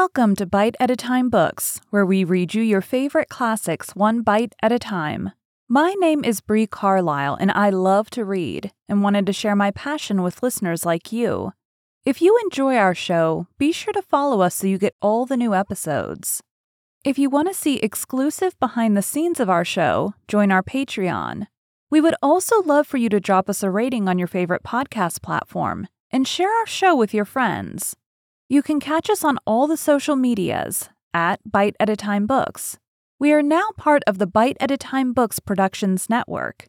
Welcome to Bite at a Time Books, where we read you your favorite classics one bite at a time. My name is Bree Carlisle, and I love to read and wanted to share my passion with listeners like you. If you enjoy our show, be sure to follow us so you get all the new episodes. If you want to see exclusive behind the scenes of our show, join our Patreon. We would also love for you to drop us a rating on your favorite podcast platform and share our show with your friends. You can catch us on all the social medias at Bite at a Time Books. We are now part of the Bite at a Time Books Productions Network.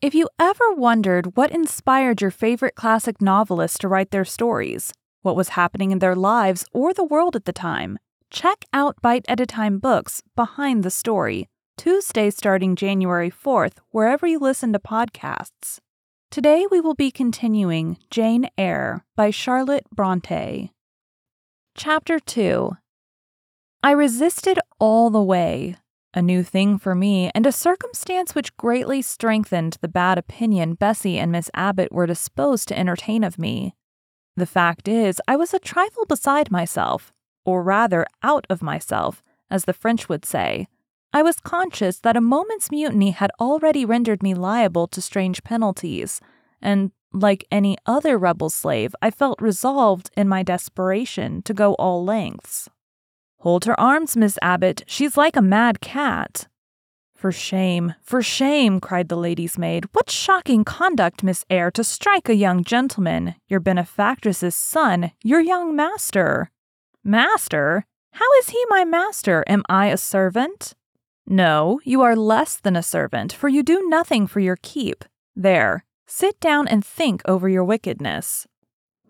If you ever wondered what inspired your favorite classic novelists to write their stories, what was happening in their lives or the world at the time, check out Bite at a Time Books Behind the Story, Tuesday starting January 4th, wherever you listen to podcasts. Today we will be continuing Jane Eyre by Charlotte Bronte. Chapter 2 I resisted all the way, a new thing for me, and a circumstance which greatly strengthened the bad opinion Bessie and Miss Abbott were disposed to entertain of me. The fact is, I was a trifle beside myself, or rather out of myself, as the French would say. I was conscious that a moment's mutiny had already rendered me liable to strange penalties, and like any other rebel slave, I felt resolved in my desperation to go all lengths. Hold her arms, Miss Abbott. She's like a mad cat. For shame, for shame, cried the lady's maid. What shocking conduct, Miss Eyre, to strike a young gentleman, your benefactress's son, your young master. Master? How is he my master? Am I a servant? No, you are less than a servant, for you do nothing for your keep. There, Sit down and think over your wickedness.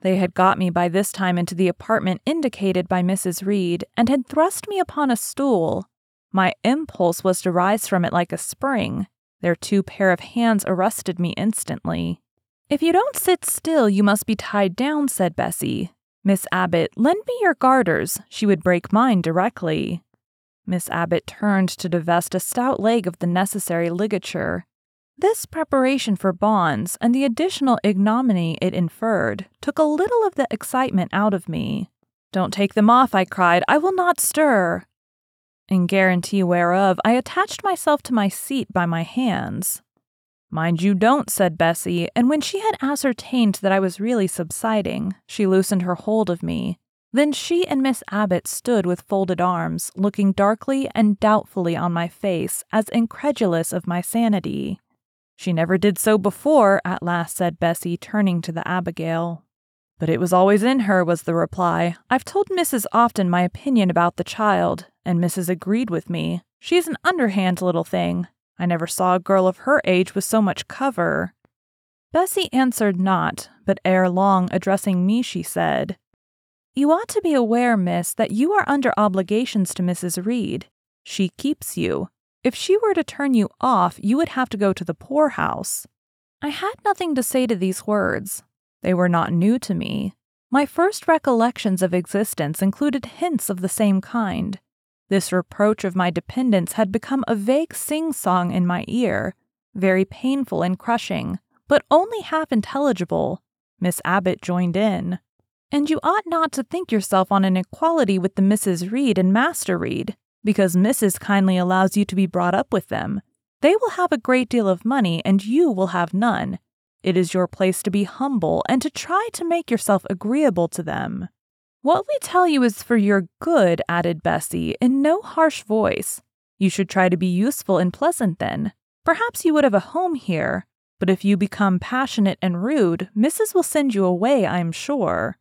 They had got me by this time into the apartment indicated by Mrs. Reed and had thrust me upon a stool. My impulse was to rise from it like a spring. Their two pair of hands arrested me instantly. If you don't sit still, you must be tied down, said Bessie. Miss Abbott, lend me your garters. She would break mine directly. Miss Abbott turned to divest a stout leg of the necessary ligature. This preparation for bonds and the additional ignominy it inferred took a little of the excitement out of me. Don't take them off, I cried. I will not stir. In guarantee whereof, I attached myself to my seat by my hands. Mind you don't, said Bessie, and when she had ascertained that I was really subsiding, she loosened her hold of me. Then she and Miss Abbott stood with folded arms, looking darkly and doubtfully on my face, as incredulous of my sanity. She never did so before, at last said Bessie, turning to the Abigail. But it was always in her, was the reply. I've told Mrs. often my opinion about the child, and Mrs. agreed with me. She's an underhand little thing. I never saw a girl of her age with so much cover. Bessie answered not, but ere long, addressing me, she said, You ought to be aware, miss, that you are under obligations to Mrs. Reed. She keeps you. If she were to turn you off, you would have to go to the poorhouse. I had nothing to say to these words. They were not new to me. My first recollections of existence included hints of the same kind. This reproach of my dependence had become a vague sing song in my ear, very painful and crushing, but only half intelligible. Miss Abbott joined in. And you ought not to think yourself on an equality with the Mrs. Reed and Master Reed because Mrs. kindly allows you to be brought up with them. They will have a great deal of money, and you will have none. It is your place to be humble and to try to make yourself agreeable to them. What we tell you is for your good, added Bessie, in no harsh voice. You should try to be useful and pleasant then. Perhaps you would have a home here, but if you become passionate and rude, Mrs. will send you away, I am sure.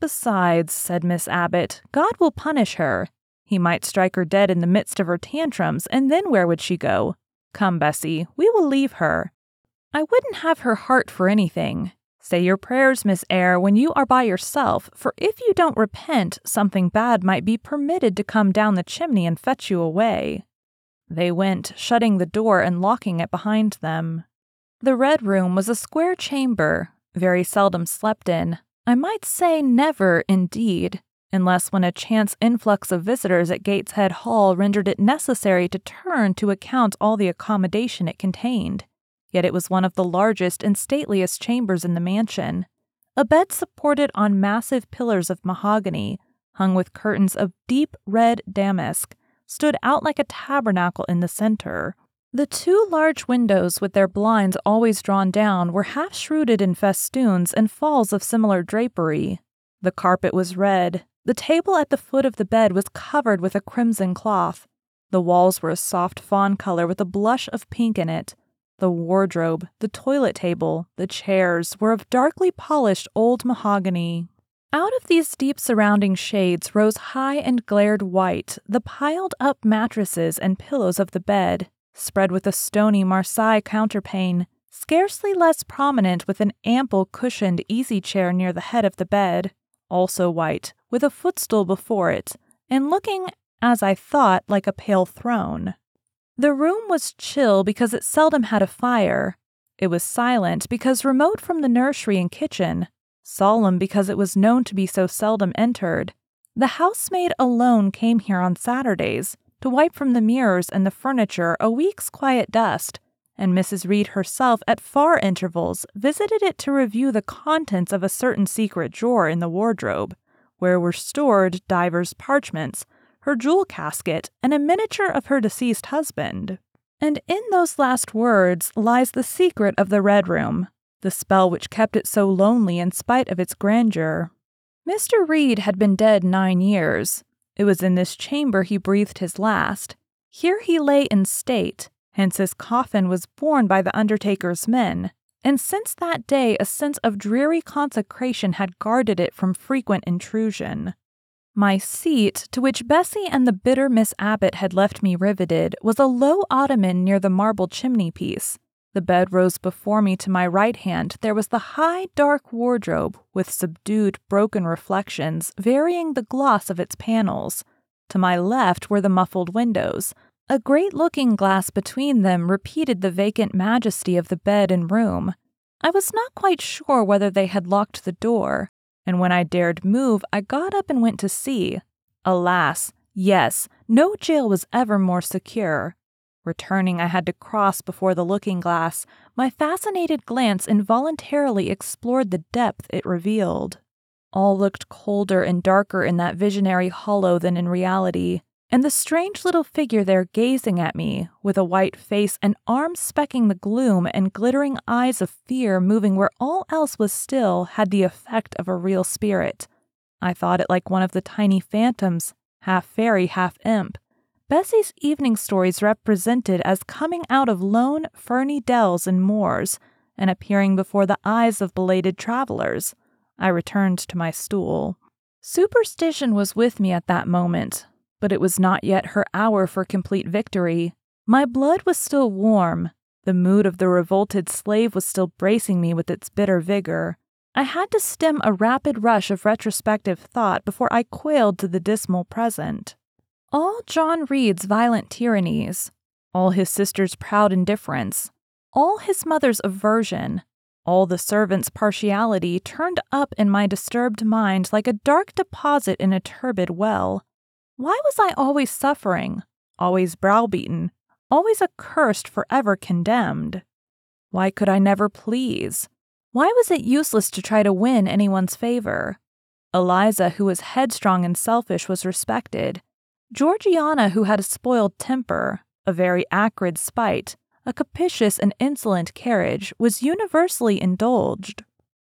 Besides, said Miss Abbott, God will punish her. He might strike her dead in the midst of her tantrums, and then where would she go? Come, Bessie, we will leave her. I wouldn't have her heart for anything. Say your prayers, Miss Eyre, when you are by yourself, for if you don't repent, something bad might be permitted to come down the chimney and fetch you away. They went, shutting the door and locking it behind them. The Red Room was a square chamber, very seldom slept in. I might say never, indeed unless when a chance influx of visitors at Gateshead Hall rendered it necessary to turn to account all the accommodation it contained. Yet it was one of the largest and stateliest chambers in the mansion. A bed supported on massive pillars of mahogany hung with curtains of deep red damask, stood out like a tabernacle in the center. The two large windows, with their blinds always drawn down, were half shrouded in festoons and falls of similar drapery. The carpet was red. The table at the foot of the bed was covered with a crimson cloth. The walls were a soft fawn color with a blush of pink in it. The wardrobe, the toilet table, the chairs were of darkly polished old mahogany. Out of these deep surrounding shades rose high and glared white the piled up mattresses and pillows of the bed, spread with a stony Marseille counterpane, scarcely less prominent with an ample cushioned easy chair near the head of the bed, also white, with a footstool before it, and looking, as I thought, like a pale throne. The room was chill because it seldom had a fire. It was silent because remote from the nursery and kitchen, solemn because it was known to be so seldom entered. The housemaid alone came here on Saturdays to wipe from the mirrors and the furniture a week's quiet dust, and Mrs. Reed herself at far intervals visited it to review the contents of a certain secret drawer in the wardrobe, where were stored divers parchments her jewel casket, and a miniature of her deceased husband. And in those last words lies the secret of the Red Room, the spell which kept it so lonely in spite of its grandeur. Mr. Reed had been dead nine years. It was in this chamber he breathed his last. Here he lay in state, hence his coffin was borne by the undertaker's men, and since that day a sense of dreary consecration had guarded it from frequent intrusion. My seat, to which Bessie and the bitter Miss Abbott had left me riveted, was a low ottoman near the marble chimney piece. The bed rose before me to my right hand. There was the high, dark wardrobe, with subdued, broken reflections, varying the gloss of its panels. To my left were the muffled windows. A great looking glass between them repeated the vacant majesty of the bed and room. I was not quite sure whether they had locked the door and when I dared move, I got up and went to see. Alas, yes, no jail was ever more secure. Returning, I had to cross before the looking glass. My fascinated glance involuntarily explored the depth it revealed. All looked colder and darker in that visionary hollow than in reality and the strange little figure there gazing at me, with a white face and arms specking the gloom and glittering eyes of fear moving where all else was still, had the effect of a real spirit. I thought it like one of the tiny phantoms, half fairy, half imp. Bessie's evening stories represented as coming out of lone, ferny dells and moors, and appearing before the eyes of belated travelers. I returned to my stool. Superstition was with me at that moment, but it was not yet her hour for complete victory. My blood was still warm. The mood of the revolted slave was still bracing me with its bitter vigor. I had to stem a rapid rush of retrospective thought before I quailed to the dismal present. All John Reed's violent tyrannies, all his sister's proud indifference, all his mother's aversion, all the servants' partiality turned up in my disturbed mind like a dark deposit in a turbid well. Why was I always suffering, always browbeaten, always accursed, forever condemned? Why could I never please? Why was it useless to try to win anyone's favor? Eliza, who was headstrong and selfish, was respected. Georgiana, who had a spoiled temper, a very acrid spite, a capitious and insolent carriage, was universally indulged.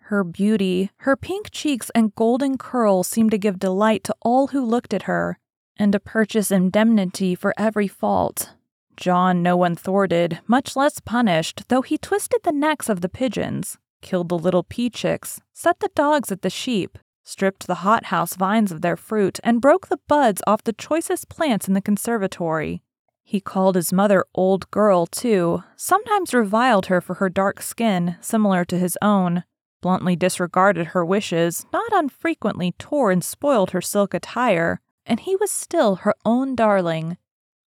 Her beauty, her pink cheeks and golden curls seemed to give delight to all who looked at her, and to purchase indemnity for every fault. John no one thwarted, much less punished, though he twisted the necks of the pigeons, killed the little pea chicks, set the dogs at the sheep, stripped the hothouse vines of their fruit, and broke the buds off the choicest plants in the conservatory. He called his mother old girl, too, sometimes reviled her for her dark skin, similar to his own, bluntly disregarded her wishes, not unfrequently tore and spoiled her silk attire, and he was still her own darling.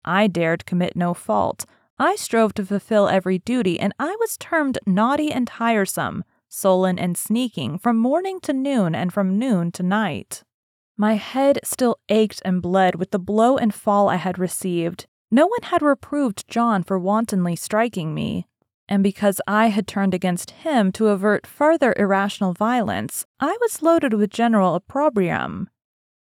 I dared commit no fault. I strove to fulfill every duty, and I was termed naughty and tiresome, sullen and sneaking, from morning to noon and from noon to night. My head still ached and bled with the blow and fall I had received. No one had reproved John for wantonly striking me, and because I had turned against him to avert further irrational violence, I was loaded with general opprobrium.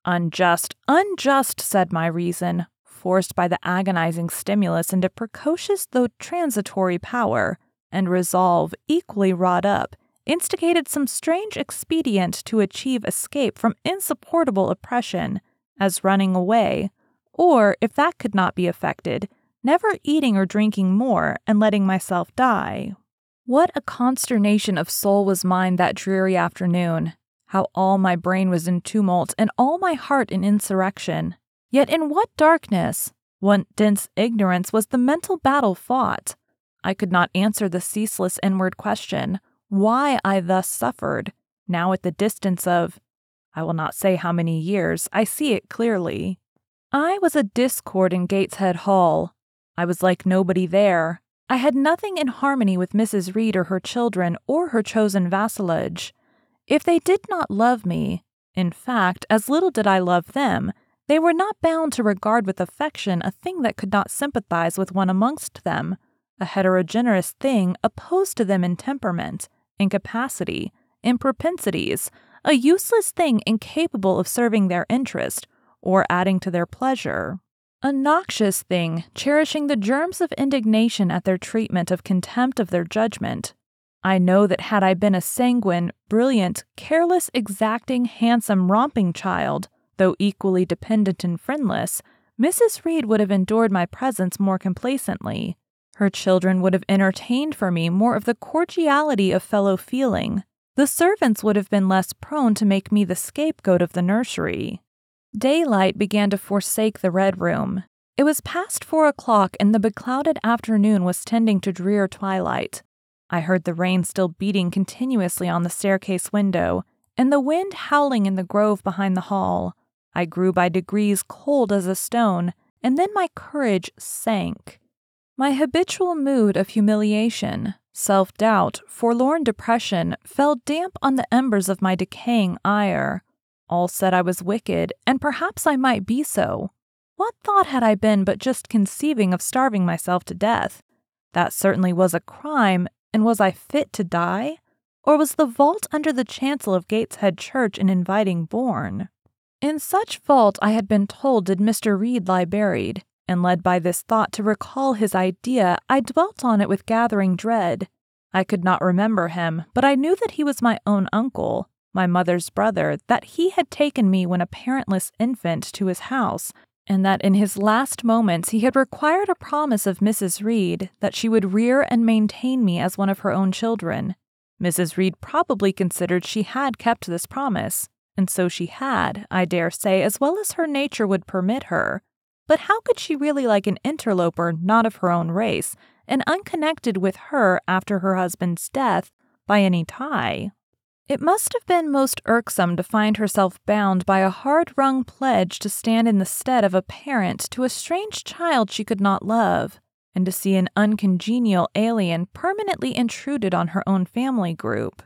Unjust, unjust, said my reason, forced by the agonizing stimulus into precocious though transitory power, and resolve, equally wrought up, instigated some strange expedient to achieve escape from insupportable oppression, as running away, or, if that could not be effected, never eating or drinking more and letting myself die. What a consternation of soul was mine that dreary afternoon, how all my brain was in tumult and all my heart in insurrection. Yet in what darkness, what dense ignorance was the mental battle fought? I could not answer the ceaseless inward question, why I thus suffered, now at the distance of, I will not say how many years, I see it clearly. I was a discord in Gateshead Hall. I was like nobody there. I had nothing in harmony with Mrs. Reed or her children or her chosen vassalage. If they did not love me, in fact, as little did I love them, they were not bound to regard with affection a thing that could not sympathize with one amongst them, a heterogeneous thing opposed to them in temperament, in capacity, in propensities, a useless thing incapable of serving their interest or adding to their pleasure. A noxious thing, cherishing the germs of indignation at their treatment of contempt of their judgment, I know that had I been a sanguine, brilliant, careless, exacting, handsome, romping child, though equally dependent and friendless, Mrs. Reed would have endured my presence more complacently. Her children would have entertained for me more of the cordiality of fellow feeling. The servants would have been less prone to make me the scapegoat of the nursery. Daylight began to forsake the red room. It was past four o'clock, and the beclouded afternoon was tending to drear twilight. I heard the rain still beating continuously on the staircase window, and the wind howling in the grove behind the hall. I grew by degrees cold as a stone, and then my courage sank. My habitual mood of humiliation, self doubt, forlorn depression fell damp on the embers of my decaying ire. All said I was wicked, and perhaps I might be so. What thought had I been but just conceiving of starving myself to death? That certainly was a crime, and was I fit to die? Or was the vault under the chancel of Gateshead Church an inviting bourne? In such vault I had been told did Mr. Reed lie buried, and led by this thought to recall his idea, I dwelt on it with gathering dread. I could not remember him, but I knew that he was my own uncle, my mother's brother, that he had taken me when a parentless infant to his house, and that in his last moments he had required a promise of Mrs. Reed that she would rear and maintain me as one of her own children. Mrs. Reed probably considered she had kept this promise, and so she had, I dare say, as well as her nature would permit her. But how could she really like an interloper not of her own race, and unconnected with her after her husband's death by any tie? It must have been most irksome to find herself bound by a hard wrung pledge to stand in the stead of a parent to a strange child she could not love, and to see an uncongenial alien permanently intruded on her own family group.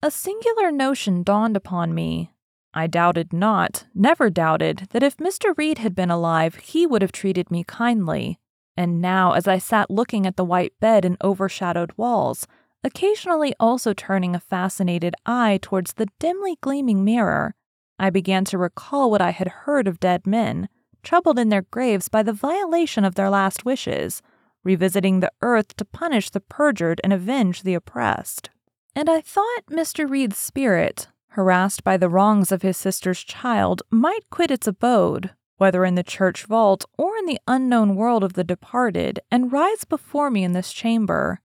A singular notion dawned upon me. I doubted not, never doubted, that if Mr. Reed had been alive, he would have treated me kindly. And now, as I sat looking at the white bed and overshadowed walls, occasionally also turning a fascinated eye towards the dimly gleaming mirror, I began to recall what I had heard of dead men, troubled in their graves by the violation of their last wishes, revisiting the earth to punish the perjured and avenge the oppressed. And I thought Mr. Reed's spirit, harassed by the wrongs of his sister's child, might quit its abode, whether in the church vault or in the unknown world of the departed, and rise before me in this chamber,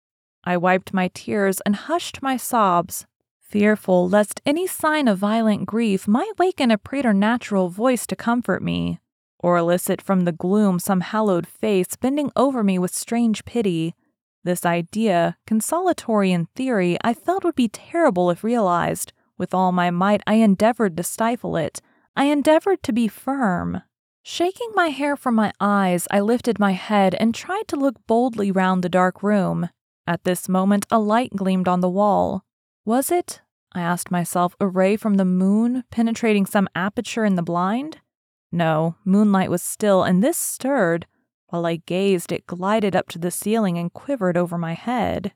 I wiped my tears and hushed my sobs, fearful lest any sign of violent grief might waken a preternatural voice to comfort me, or elicit from the gloom some hallowed face bending over me with strange pity. This idea, consolatory in theory, I felt would be terrible if realized. With all my might, I endeavored to stifle it. I endeavored to be firm. Shaking my hair from my eyes, I lifted my head and tried to look boldly round the dark room. At this moment, a light gleamed on the wall. Was it, I asked myself, a ray from the moon penetrating some aperture in the blind? No, moonlight was still, and this stirred. While I gazed, it glided up to the ceiling and quivered over my head.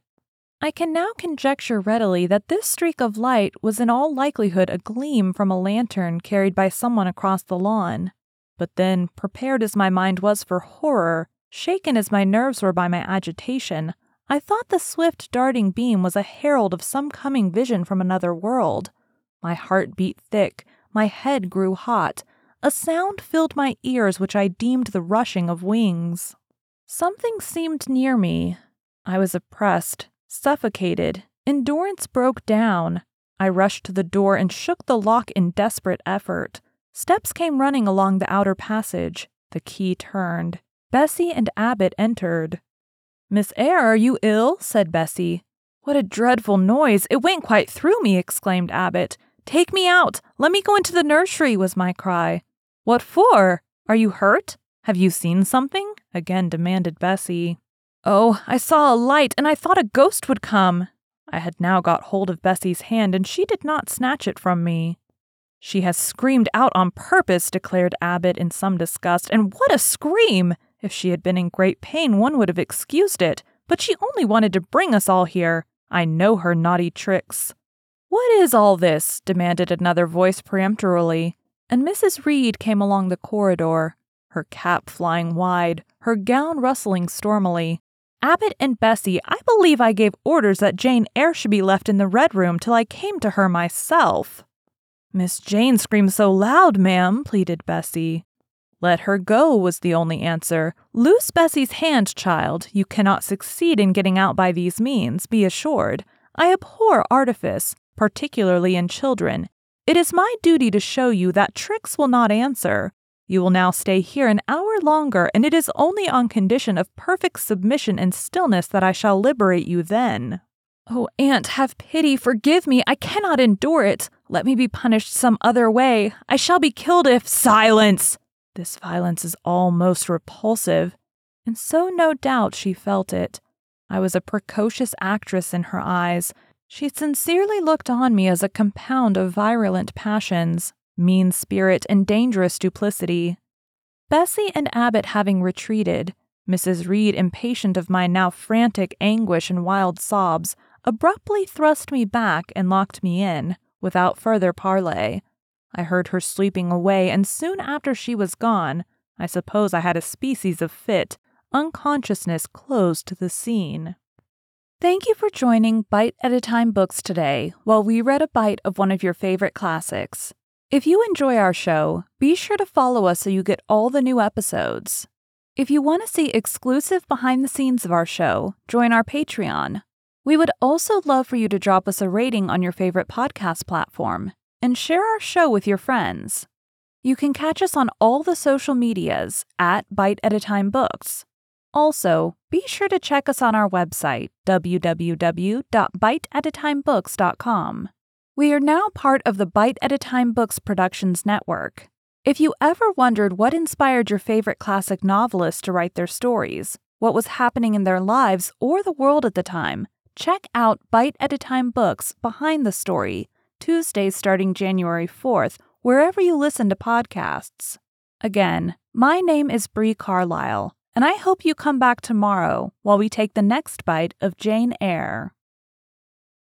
I can now conjecture readily that this streak of light was in all likelihood a gleam from a lantern carried by someone across the lawn. But then, prepared as my mind was for horror, shaken as my nerves were by my agitation, I thought the swift darting beam was a herald of some coming vision from another world. My heart beat thick, my head grew hot. A sound filled my ears which I deemed the rushing of wings. Something seemed near me. I was oppressed, suffocated. Endurance broke down. I rushed to the door and shook the lock in desperate effort. Steps came running along the outer passage. The key turned. Bessie and Abbott entered. Miss Eyre, are you ill? said Bessie. What a dreadful noise! It went quite through me, exclaimed Abbott. Take me out! Let me go into the nursery, was my cry. What for? Are you hurt? Have you seen something? again demanded Bessie. Oh, I saw a light and I thought a ghost would come. I had now got hold of Bessie's hand and she did not snatch it from me. She has screamed out on purpose, declared Abbott in some disgust, and what a scream! If she had been in great pain, one would have excused it, but she only wanted to bring us all here. I know her naughty tricks. What is all this? demanded another voice peremptorily, and Mrs. Reed came along the corridor, her cap flying wide, her gown rustling stormily. Abbott and Bessie, I believe I gave orders that Jane Eyre should be left in the red room till I came to her myself. Miss Jane screams so loud, ma'am, pleaded Bessie. Let her go, was the only answer. Loose Bessie's hand, child. You cannot succeed in getting out by these means, be assured. I abhor artifice, particularly in children. It is my duty to show you that tricks will not answer. You will now stay here an hour longer, and it is only on condition of perfect submission and stillness that I shall liberate you then. Oh, aunt, have pity, forgive me, I cannot endure it. Let me be punished some other way. I shall be killed if. Silence! This violence is all most repulsive, and so no doubt she felt it. I was a precocious actress in her eyes. She sincerely looked on me as a compound of virulent passions, mean spirit, and dangerous duplicity. Bessie and Abbott having retreated, Mrs. Reed, impatient of my now frantic anguish and wild sobs, abruptly thrust me back and locked me in, without further parley. I heard her sleeping away, and soon after she was gone, I suppose I had a species of fit. Unconsciousness closed the scene. Thank you for joining Bite at a Time Books today while we read a bite of one of your favorite classics. If you enjoy our show, be sure to follow us so you get all the new episodes. If you want to see exclusive behind the scenes of our show, join our Patreon. We would also love for you to drop us a rating on your favorite podcast platform and share our show with your friends. You can catch us on all the social medias at Bite at a Time Books. Also, be sure to check us on our website, www.biteatatimebooks.com. We are now part of the Bite at a Time Books Productions Network. If you ever wondered what inspired your favorite classic novelists to write their stories, what was happening in their lives or the world at the time, check out Bite at a Time Books Behind the Story Tuesdays starting January 4th, wherever you listen to podcasts. Again, my name is Bree Carlisle, and I hope you come back tomorrow while we take the next bite of Jane Eyre.